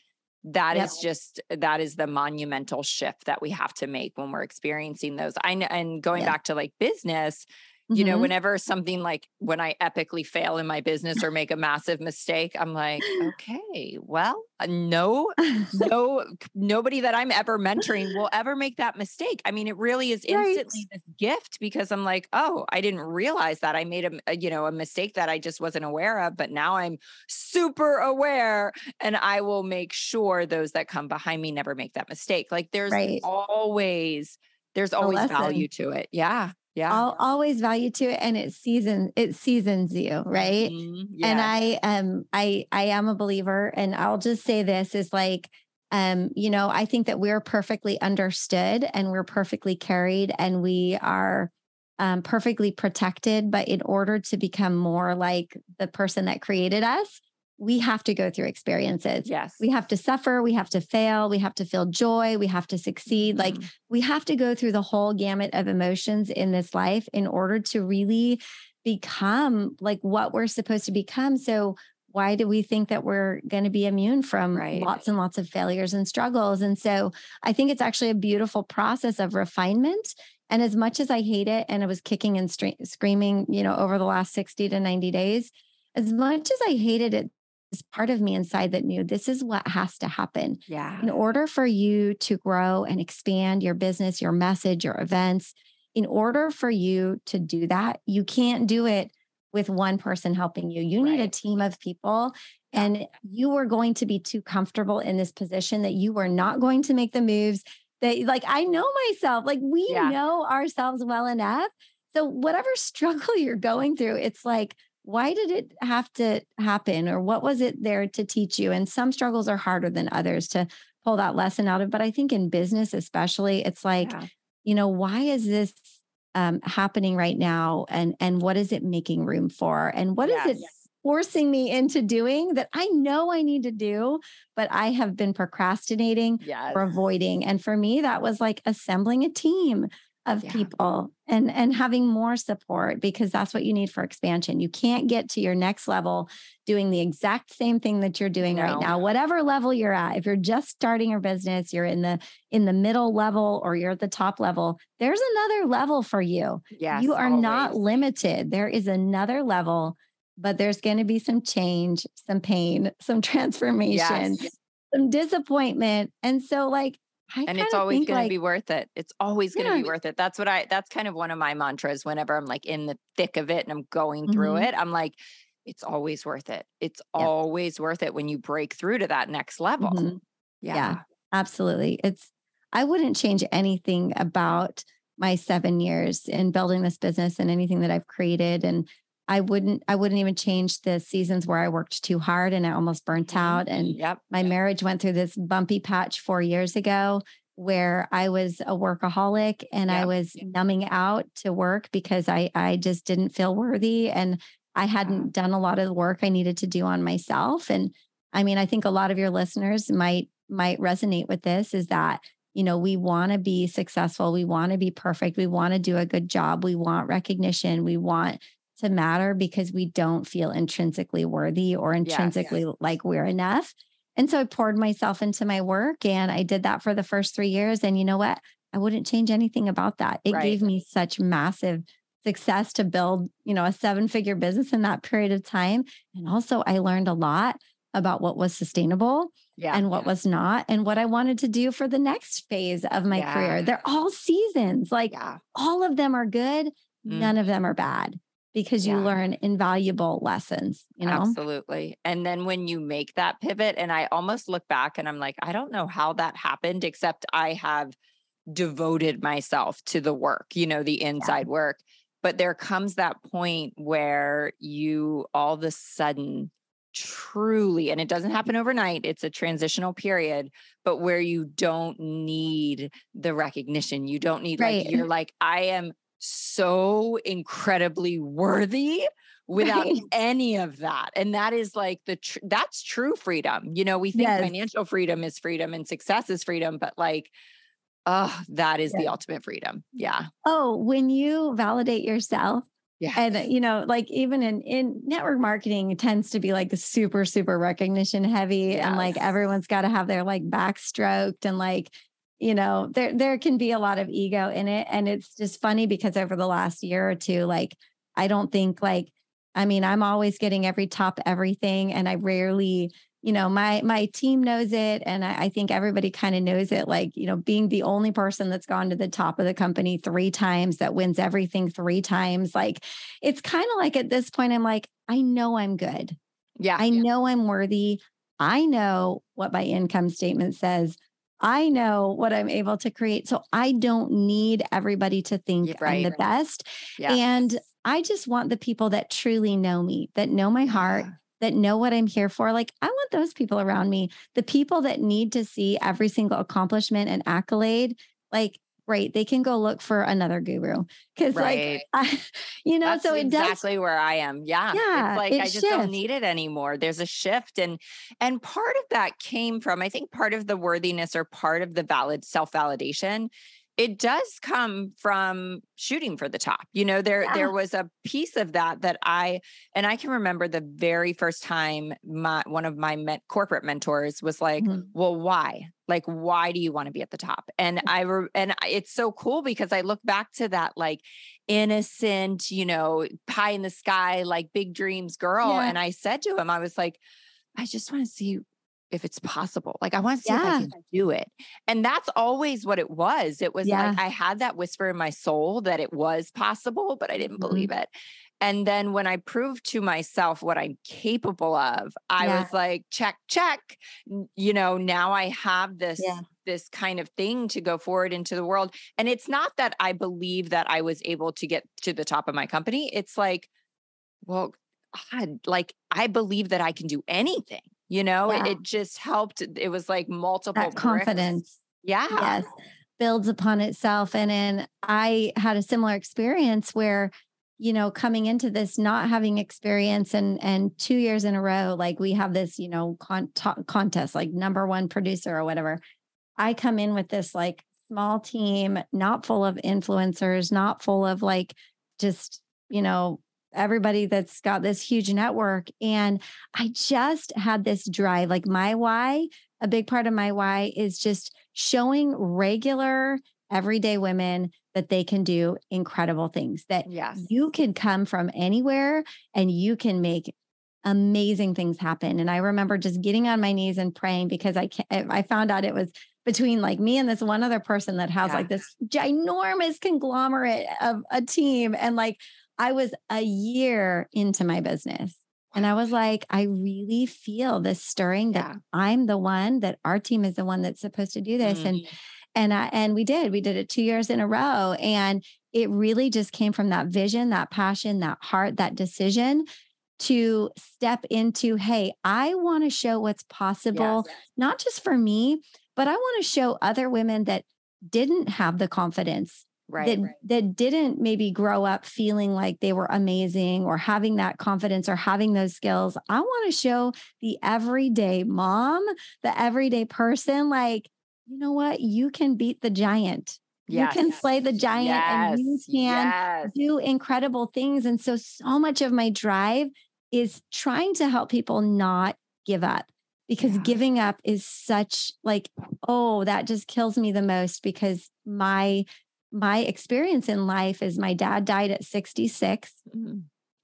that yep. is just that is the monumental shift that we have to make when we're experiencing those i and going yep. back to like business you mm-hmm. know whenever something like when i epically fail in my business or make a massive mistake i'm like okay well uh, no no nobody that i'm ever mentoring will ever make that mistake i mean it really is instantly right. this gift because i'm like oh i didn't realize that i made a, a you know a mistake that i just wasn't aware of but now i'm super aware and i will make sure those that come behind me never make that mistake like there's right. always there's always value to it yeah yeah I'll always value to it and it seasons it seasons you right mm-hmm. yes. and i um i i am a believer and i'll just say this is like um you know i think that we're perfectly understood and we're perfectly carried and we are um, perfectly protected but in order to become more like the person that created us we have to go through experiences. Yes. We have to suffer, we have to fail, we have to feel joy, we have to succeed. Mm-hmm. Like we have to go through the whole gamut of emotions in this life in order to really become like what we're supposed to become. So why do we think that we're going to be immune from right. lots and lots of failures and struggles? And so I think it's actually a beautiful process of refinement And as much as I hate it and it was kicking and stre- screaming, you know, over the last 60 to 90 days, as much as I hated it, this part of me inside that knew this is what has to happen. Yeah. In order for you to grow and expand your business, your message, your events, in order for you to do that, you can't do it with one person helping you. You need a team of people. And you were going to be too comfortable in this position that you were not going to make the moves that, like, I know myself, like, we yeah. know ourselves well enough. So, whatever struggle you're going through, it's like, why did it have to happen? Or what was it there to teach you? And some struggles are harder than others to pull that lesson out of. But I think in business, especially, it's like, yeah. you know, why is this um, happening right now and and what is it making room for and what yes. is it forcing me into doing that I know I need to do but I have been procrastinating yes. or avoiding and for me that was like assembling a team of yeah. people and and having more support because that's what you need for expansion. You can't get to your next level doing the exact same thing that you're doing no. right now. Whatever level you're at, if you're just starting your business, you're in the in the middle level or you're at the top level, there's another level for you. Yes, you are always. not limited. There is another level, but there's going to be some change, some pain, some transformation. Yes. Some disappointment. And so, like, I and it's always going like, to be worth it. It's always going to yeah. be worth it. That's what I, that's kind of one of my mantras whenever I'm like in the thick of it and I'm going mm-hmm. through it. I'm like, it's always worth it. It's yeah. always worth it when you break through to that next level. Mm-hmm. Yeah. yeah, absolutely. It's, I wouldn't change anything about my seven years in building this business and anything that I've created. And I wouldn't, I wouldn't even change the seasons where I worked too hard and I almost burnt mm-hmm. out. And yep. my marriage went through this bumpy patch four years ago where I was a workaholic and yep. I was numbing out to work because I, I just didn't feel worthy and I hadn't done a lot of the work I needed to do on myself. And I mean, I think a lot of your listeners might might resonate with this is that you know we want to be successful we want to be perfect we want to do a good job we want recognition we want to matter because we don't feel intrinsically worthy or intrinsically yes. like we're enough. And so I poured myself into my work and I did that for the first three years. And you know what? I wouldn't change anything about that. It right. gave me such massive success to build, you know, a seven figure business in that period of time. And also I learned a lot about what was sustainable yeah, and what yeah. was not and what I wanted to do for the next phase of my yeah. career. They're all seasons. Like all of them are good, mm. none of them are bad because you yeah. learn invaluable lessons, you know? Absolutely. And then when you make that pivot, and I almost look back and I'm like, I don't know how that happened, except I have devoted myself to the work, you know, the inside yeah. work. But there comes that point where you all of a sudden truly, and it doesn't happen overnight, it's a transitional period, but where you don't need the recognition. You don't need, right. like, you're like, I am so incredibly worthy without any of that and that is like the tr- that's true freedom you know we think yes. financial freedom is freedom and success is freedom but like oh that is the ultimate freedom yeah oh when you validate yourself yeah. And you know, like even in in network marketing it tends to be like super super recognition heavy yes. and like everyone's got to have their like backstroked and like you know there there can be a lot of ego in it and it's just funny because over the last year or two like i don't think like i mean i'm always getting every top everything and i rarely you know my my team knows it and i, I think everybody kind of knows it like you know being the only person that's gone to the top of the company three times that wins everything three times like it's kind of like at this point i'm like i know i'm good. Yeah i yeah. know i'm worthy. I know what my income statement says I know what I'm able to create. So I don't need everybody to think right. I'm the best. Yeah. And I just want the people that truly know me, that know my heart, yeah. that know what I'm here for. Like, I want those people around me, the people that need to see every single accomplishment and accolade. Like, great. They can go look for another guru because, right. like, I, you know, That's so it exactly where I am. Yeah, yeah. It's like it I just shifts. don't need it anymore. There's a shift, and and part of that came from I think part of the worthiness or part of the valid self validation it does come from shooting for the top you know there yeah. there was a piece of that that i and i can remember the very first time my one of my corporate mentors was like mm-hmm. well why like why do you want to be at the top and i re- and it's so cool because i look back to that like innocent you know pie in the sky like big dreams girl yeah. and i said to him i was like i just want to see if it's possible like i want to see yeah. if i can do it and that's always what it was it was yeah. like i had that whisper in my soul that it was possible but i didn't mm-hmm. believe it and then when I proved to myself what I'm capable of, I yeah. was like, check, check. You know, now I have this yeah. this kind of thing to go forward into the world. And it's not that I believe that I was able to get to the top of my company. It's like, well, God, like I believe that I can do anything. You know, yeah. it, it, just helped. It was like multiple that confidence. Yeah. Yes. Builds upon itself. And then I had a similar experience where you know coming into this not having experience and and two years in a row like we have this you know con- t- contest like number one producer or whatever. I come in with this like small team not full of influencers not full of like just you know everybody that's got this huge network. And i just had this drive like my why a big part of my why is just showing regular everyday women that they can do incredible things, that yes. you can come from anywhere and you can make amazing things happen. And I remember just getting on my knees and praying because I I found out it was between like me and this one other person that has yeah. like this ginormous conglomerate of a team. And like I was a year into my business. And I was like, I really feel this stirring that yeah. I'm the one, that our team is the one that's supposed to do this. Mm. And and I, and we did we did it two years in a row and it really just came from that vision that passion that heart that decision to step into hey i want to show what's possible yes. not just for me but i want to show other women that didn't have the confidence right, that right. that didn't maybe grow up feeling like they were amazing or having that confidence or having those skills i want to show the everyday mom the everyday person like you know what? You can beat the giant. Yes. You can slay the giant yes. and you can yes. do incredible things. And so, so much of my drive is trying to help people not give up because yeah. giving up is such like, oh, that just kills me the most because my my experience in life is my dad died at 66. Mm-hmm.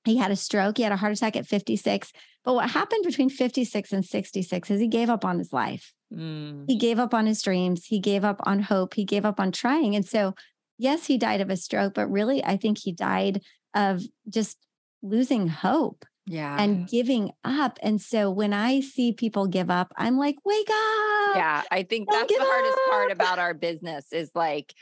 He had a stroke, he had a heart attack at 56. But what happened between 56 and 66 is he gave up on his life. Mm. He gave up on his dreams. He gave up on hope. He gave up on trying. And so, yes, he died of a stroke, but really, I think he died of just losing hope. Yeah. And giving up. And so when I see people give up, I'm like, wake up. Yeah. I think Don't that's the hardest up. part about our business is like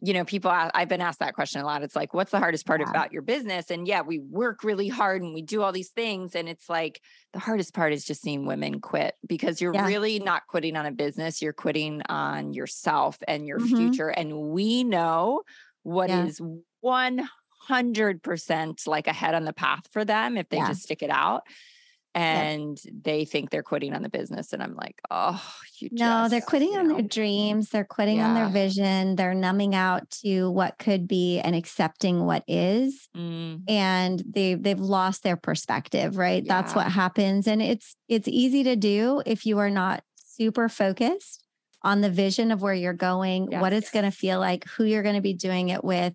you know, people, I've been asked that question a lot. It's like, what's the hardest part yeah. about your business? And yeah, we work really hard and we do all these things. And it's like, the hardest part is just seeing women quit because you're yeah. really not quitting on a business. You're quitting on yourself and your mm-hmm. future. And we know what yeah. is 100% like ahead on the path for them if they just stick it out and they think they're quitting on the business and i'm like oh you no just, they're quitting on know. their dreams they're quitting yeah. on their vision they're numbing out to what could be and accepting what is mm. and they they've lost their perspective right yeah. that's what happens and it's it's easy to do if you are not super focused on the vision of where you're going yes. what it's going to feel like who you're going to be doing it with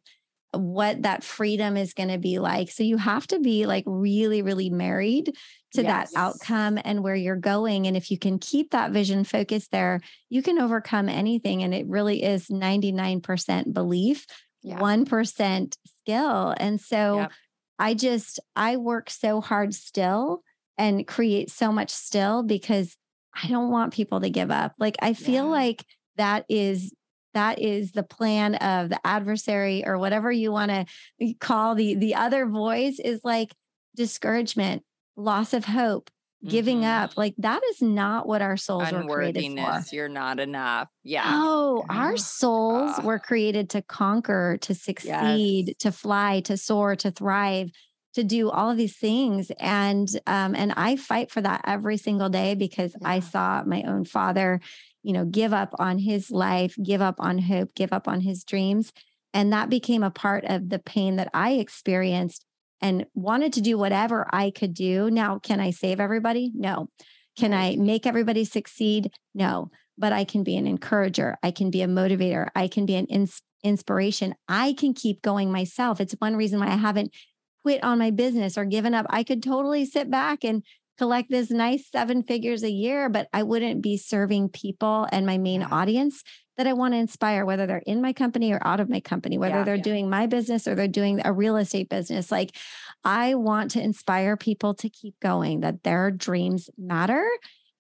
what that freedom is going to be like. So you have to be like really, really married to yes. that outcome and where you're going. And if you can keep that vision focused there, you can overcome anything. And it really is 99% belief, yeah. 1% skill. And so yep. I just, I work so hard still and create so much still because I don't want people to give up. Like I feel yeah. like that is that is the plan of the adversary or whatever you want to eh, call the the other voice is like discouragement loss of hope giving mm-hmm. up like that is not what our souls were created for you're not enough yeah oh our souls were created to conquer to succeed yes. to fly to soar to thrive to do all of these things and um and i fight for that every single day because yeah. i saw my own father you know, give up on his life, give up on hope, give up on his dreams. And that became a part of the pain that I experienced and wanted to do whatever I could do. Now, can I save everybody? No. Can I make everybody succeed? No, but I can be an encourager. I can be a motivator. I can be an ins- inspiration. I can keep going myself. It's one reason why I haven't quit on my business or given up. I could totally sit back and collect this nice seven figures a year, but I wouldn't be serving people and my main audience that I want to inspire, whether they're in my company or out of my company, whether yeah, they're yeah. doing my business or they're doing a real estate business. Like, I want to inspire people to keep going, that their dreams matter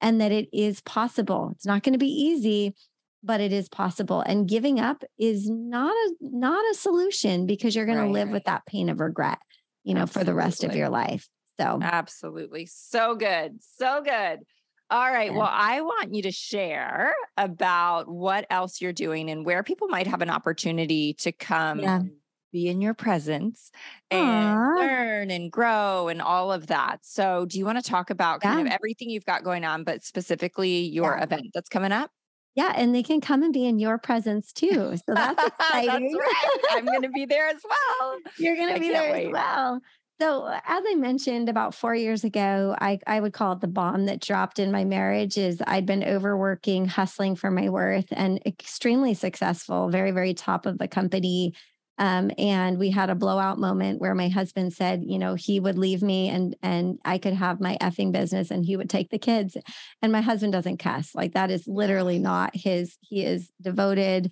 and that it is possible. It's not going to be easy, but it is possible. And giving up is not a not a solution because you're going right, to live right. with that pain of regret, you know, Absolutely. for the rest of your life. So Absolutely. So good. So good. All right. Yeah. Well, I want you to share about what else you're doing and where people might have an opportunity to come yeah. be in your presence and Aww. learn and grow and all of that. So, do you want to talk about kind yeah. of everything you've got going on, but specifically your event that's coming up? Yeah, and they can come and be in your presence too. So that's exciting. that's right. I'm going to be there as well. You're going to be there wait. as well. So, as I mentioned about four years ago, I, I would call it the bomb that dropped in my marriage. Is I'd been overworking, hustling for my worth, and extremely successful, very, very top of the company. Um, and we had a blowout moment where my husband said, you know, he would leave me and and I could have my effing business, and he would take the kids. And my husband doesn't cuss; like that is literally not his. He is devoted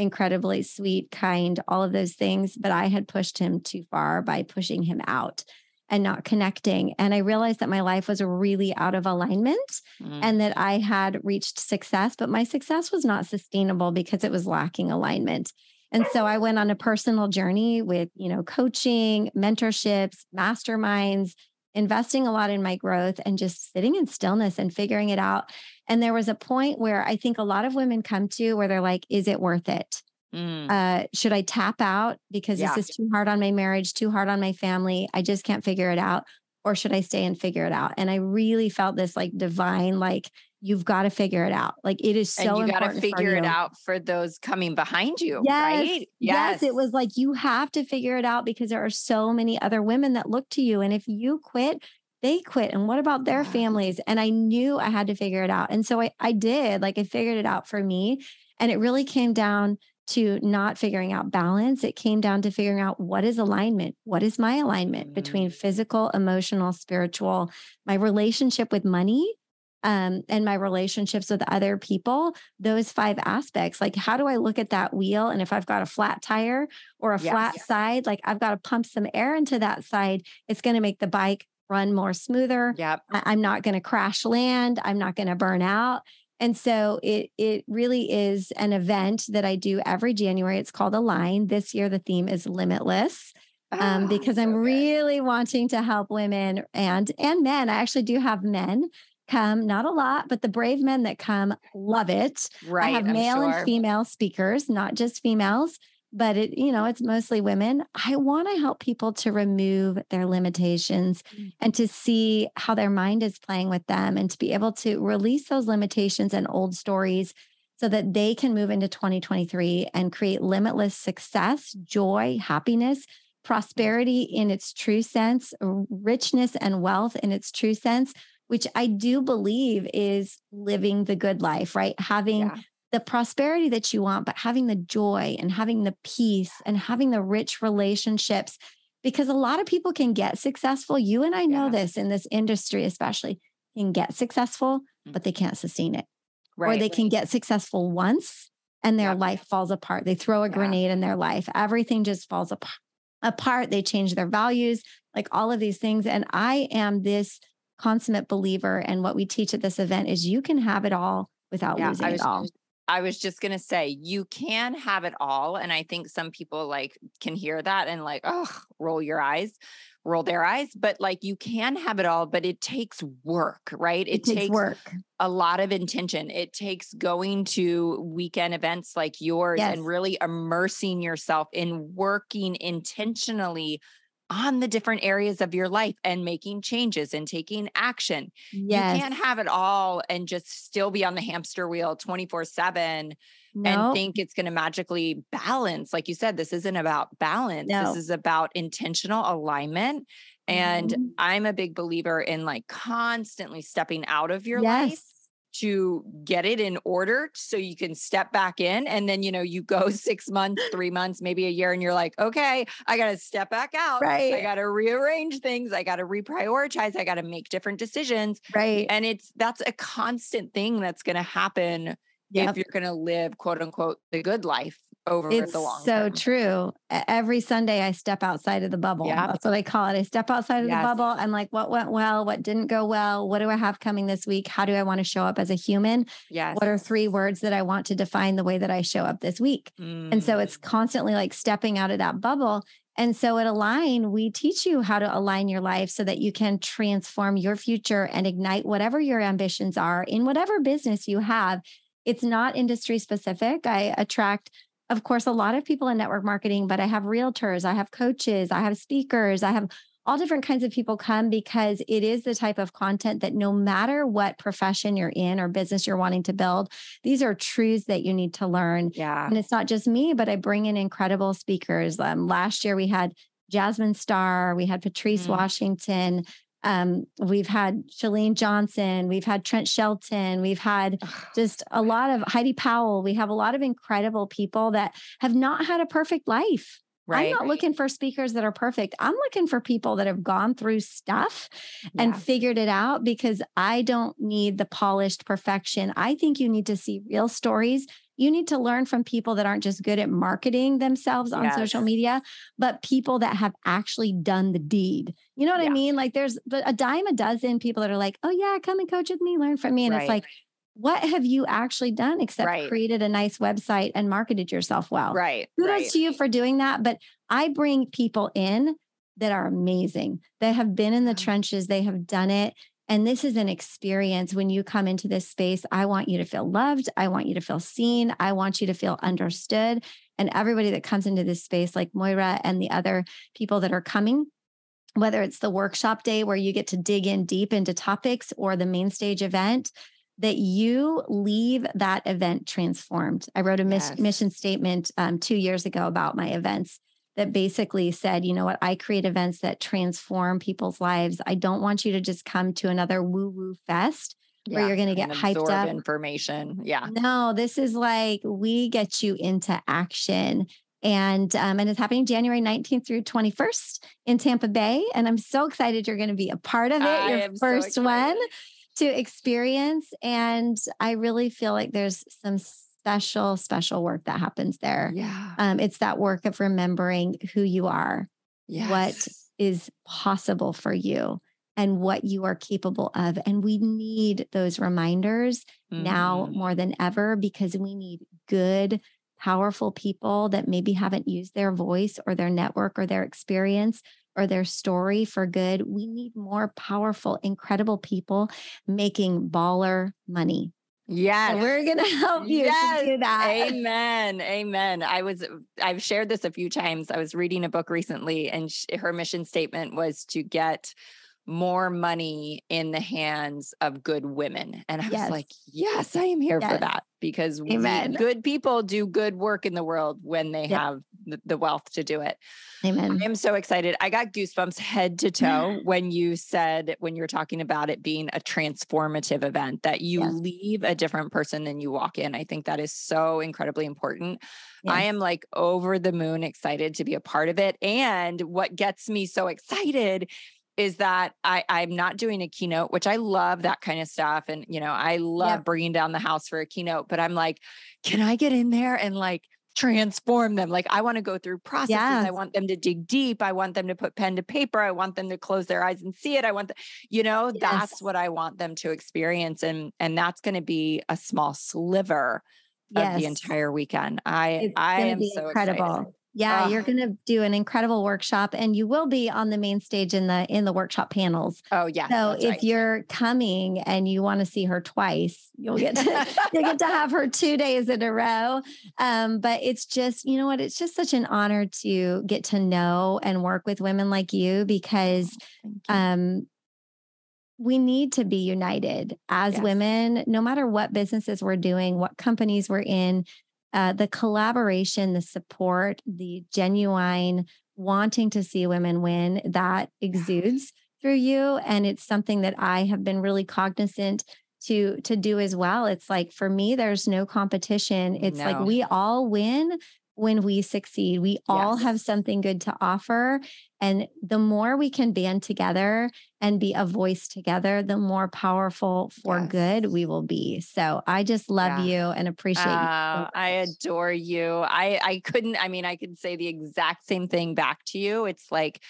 incredibly sweet, kind, all of those things. But I had pushed him too far by pushing him out and not connecting. And I realized that my life was really out of alignment mm. and that I had reached success, but my success was not sustainable because it was lacking alignment. And so I went on a personal journey with, you know, coaching, mentorships, masterminds, investing a lot in my growth and just sitting in stillness and figuring it out. And there was a point where I think a lot of women come to where they're like, is it worth it? Mm. Uh, should I tap out because yeah. this is too hard on my marriage, too hard on my family? I just can't figure it out. Or should I stay and figure it out? And I really felt this like divine, like, you've got to figure it out. Like it is so and you got to figure it out for those coming behind you, yes, right? Yes. yes. It was like you have to figure it out because there are so many other women that look to you. And if you quit, they quit. And what about their families? And I knew I had to figure it out. And so I, I did, like I figured it out for me. And it really came down to not figuring out balance. It came down to figuring out what is alignment? What is my alignment mm-hmm. between mm. physical, emotional, spiritual, my relationship with money, um, and my relationships with other people, those five aspects. Like, how do I look at that wheel? And if I've got a flat tire or a yes. flat side, like I've got to pump some air into that side, it's going to make the bike run more smoother. Yep. I- am not going to crash land. I'm not going to burn out. And so it it really is an event that I do every January. It's called Align. This year the theme is limitless. Um, oh, because I'm really wanting to help women and and men. I actually do have men come, not a lot, but the brave men that come love it. Right. I have male sure. and female speakers, not just females, but it, you know, it's mostly women. I want to help people to remove their limitations mm. and to see how their mind is playing with them and to be able to release those limitations and old stories so that they can move into 2023 and create limitless success, joy, happiness, prosperity in its true sense, richness and wealth in its true sense which I do believe is living the good life, right? Having yeah. the prosperity that you want, but having the joy and having the peace and having the rich relationships. Because a lot of people can get successful. You and I know yeah. this in this industry, especially, can get successful, mm. but they can't sustain it. Right. Or they can get successful once and their yeah. life falls apart. They throw a grenade in their life. Everything just falls apart. Apart, they change their values, like all of these things. And I am this consummate believer and what we teach at this event is you can have it all without yeah, losing was, it all. I was just going to say you can have it all and I think some people like can hear that and like oh roll your eyes roll their eyes but like you can have it all but it takes work right it, it takes, takes, work a lot of intention it takes going to weekend events like yours yes. and really immersing yourself in working intentionally on the different areas of your life and making changes and taking action. Yes. You can't have it all and just still be on the hamster wheel 24 7 and think it's going to magically balance. Like you said, this isn't about balance. No. This is about intentional alignment And mm-hmm. I'm a big believer in like constantly stepping out of your yes. life to get it in order so you can step back in and then you know you go 6 months 3 months maybe a year and you're like okay I got to step back out. Right I got to rearrange things. I got to reprioritize. I got to make different decisions. Right. And it's that's a constant thing that's going to happen yep. if you're going to live quote unquote the good life over it's the long so term. true every sunday i step outside of the bubble yep. that's what i call it i step outside of yes. the bubble i'm like what went well what didn't go well what do i have coming this week how do i want to show up as a human yes what are three words that i want to define the way that i show up this week mm. and so it's mm. constantly like stepping out of that bubble and so at Align, we teach you how to align your life so that you can transform your future and ignite whatever your ambitions are in whatever business you have. It's not industry specific. I attract of course, a lot of people in network marketing, but I have realtors, I have coaches, I have speakers, I have all different kinds of people come because it is the type of content that no matter what profession you're in or business you're wanting to build, these are truths that you need to learn. Yeah. And it's not just me, but I bring in incredible speakers. Um, last year we had Jasmine Star, we had Patrice mm. Washington, um, we've had Chalene Johnson, we've had Trent Shelton, we've had just a lot of Heidi Powell. We have a lot of incredible people that have not had a perfect life. Right. I'm not looking for speakers that are perfect. I'm looking for people that have gone through stuff yeah. and figured it out because I don't need the polished perfection. I think you need to see real stories you need to learn from people that aren't just good at marketing themselves on yes. social media, but people that have actually done the deed. You know what yeah. I mean? Like there's a dime a dozen people that are like, oh, yeah, come and coach with me, learn from me. And right. it's like, what have you actually done except right. created a nice website and marketed yourself well? Right. Kudos right. to you for doing that. But I bring people in that are amazing. They have been in the trenches, they have done it. And this is an experience when you come into this space. I want you to feel loved. I want you to feel seen. I want you to feel understood. And everybody that comes into this space, like Moira and the other people that are coming, whether it's the workshop day where you get to dig in deep into topics or the main stage event, that you leave that event transformed. I wrote a yes. mission statement um, two years ago about my events that basically said, you know what, I create events that transform people's lives. I don't want you to just come to another woo woo fest where you're going to get hyped up. Information. Yeah. No, this is like we get you into action. And um, and it's happening January 19th through 21st in Tampa Bay. And I'm so excited you're going to be a part of it, I your first so one to experience. And I really feel like there's some special, special work that happens there. Yeah. Um, it's that work of remembering who you are, yes. what is possible for you, and what you are capable of. And we need those reminders mm-hmm. now more than ever because we need good, powerful people that maybe haven't used their voice or their network or their experience or their story for good. We need more powerful, incredible people making baller money. Yes. We're going to help you yes. do that. Amen. Amen. I was, I've shared this a few times. I was reading a book recently, and sh- her mission statement was to get more money in the hands of good women. And I yes. was like, yes, I am here yes. for that because we, good people do good work in the world when they yep. have the, wealth to do it. Amen. I am so excited. I got goosebumps head to toe when you said, when you were talking about it being a transformative event, that you yes. leave a different person than you walk in. I think that is so incredibly important. Yes. I am like over the moon excited to be a part of it. And what gets me so excited is that I, I'm not doing a keynote, which I love that kind of stuff. And, you know, I love yep. bringing down the house for a keynote, but I'm like, can I get in there and like transform them? Like, I want to go through processes. Yes. I want them to dig deep. I want them to put pen to paper. I want them to close their eyes and see it. I want, the, you know, yes. that's what I want them to experience. And, and that's going to be a small sliver of the entire weekend. I, it's I am so incredible. Excited. Yeah, uh, you're going to do an incredible workshop and you will be on the main stage in the in the workshop panels. Oh yeah. So if right. you're coming and you want to see her twice, you'll get to you'll get to have her 2 days in a row. Um but it's just, you know what, it's just such an honor to get to know and work with women like you because oh, you. um we need to be united as yes. women, no matter what businesses we're doing, what companies we're in uh, the collaboration, the support, the genuine wanting to see women win that exudes through you and it's something that I have been really cognizant to to do as well. It's like for me there's no competition. It's no. like we all win when we succeed. We yes. all have something good to offer and the more we can band together and be a voice together, the more powerful for yes. good we will be. So I just love yeah. you and appreciate uh, you. So I adore you. I I couldn't I mean I could say the exact same thing back to you. It's like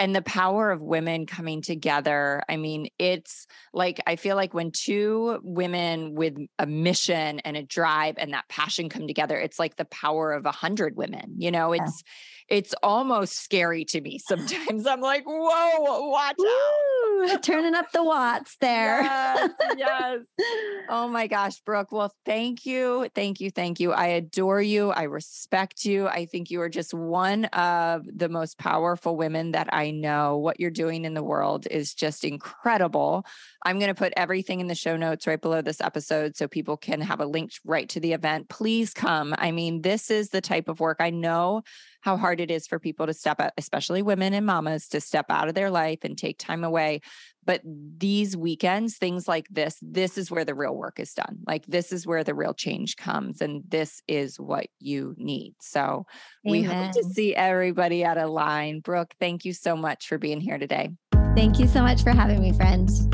and the power of women coming together. I mean, it's like I feel like when two women with a mission and a drive and that passion come together, it's like the power of a hundred women. You know, it's yeah. It's almost scary to me sometimes. I'm like, whoa, watch Woo, out. Turning up the watts there. Yes, yes. Oh my gosh, Brooke. Well, thank you. Thank you. Thank you. I adore you. I respect you. I think you are just one of the most powerful women that I know. What you're doing in the world is just incredible. I'm going to put everything in the show notes right below this episode so people can have a link right to the event. Please come. I mean, this is the type of work I know how hard it is for people to step out, especially women and mamas, to step out of their life and take time away. But these weekends, things like this, this is where the real work is done. Like this is where the real change comes. And this is what you need. So Amen. we hope to see everybody at Align. Brooke, thank you so much for being here today. Thank you so much for having me, friends.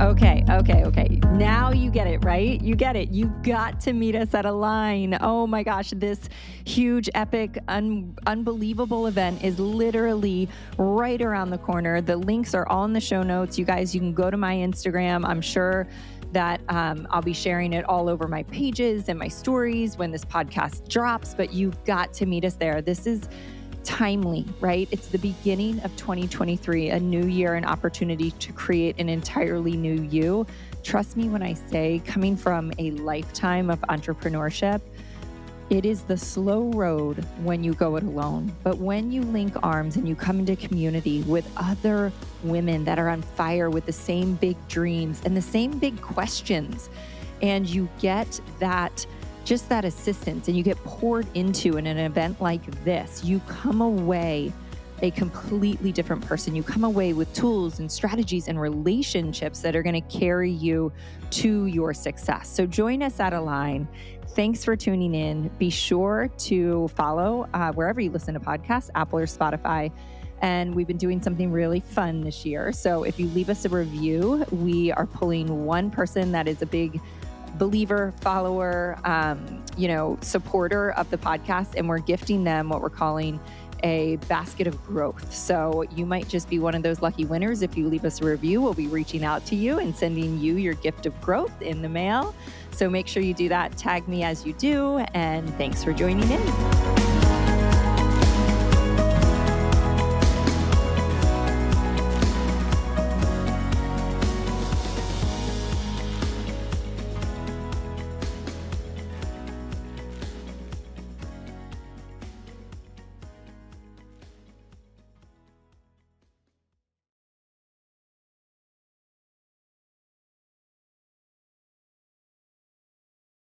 Okay, okay, okay. Now you get it, right? You get it. You got to meet us at Align. Oh my gosh, this huge, epic, un- unbelievable event is literally right around the corner. The links are all in the show notes. You guys, you can go to my Instagram. I'm sure that um, I'll be sharing it all over my pages and my stories when this podcast drops, but you've got to meet us there. This is timely, right? It's the beginning of 2023, a new year, an opportunity to create an entirely new you. Trust me when I say, coming from a lifetime of entrepreneurship, it is the slow road when you go it alone. But when you link arms and you come into community with other women that are on fire with the same big dreams and the same big questions, and you get that just that assistance and you get poured into in an event like this, you come away a completely different person. You come away with tools and strategies and relationships that are going to carry you to your success. So join us at Align. Thanks for tuning in. Be sure to follow uh, wherever you listen to podcasts, Apple or Spotify. And we've been doing something really fun this year. So if you leave us a review, we are pulling one person that is a big believer, follower, um, you know, supporter of the podcast, and we're gifting them what we're calling a basket of growth. So you might just be one of those lucky winners. If you leave us a review, we'll be reaching out to you and sending you your gift of growth in the mail. So make sure you do that. Tag me as you do. And thanks for joining in.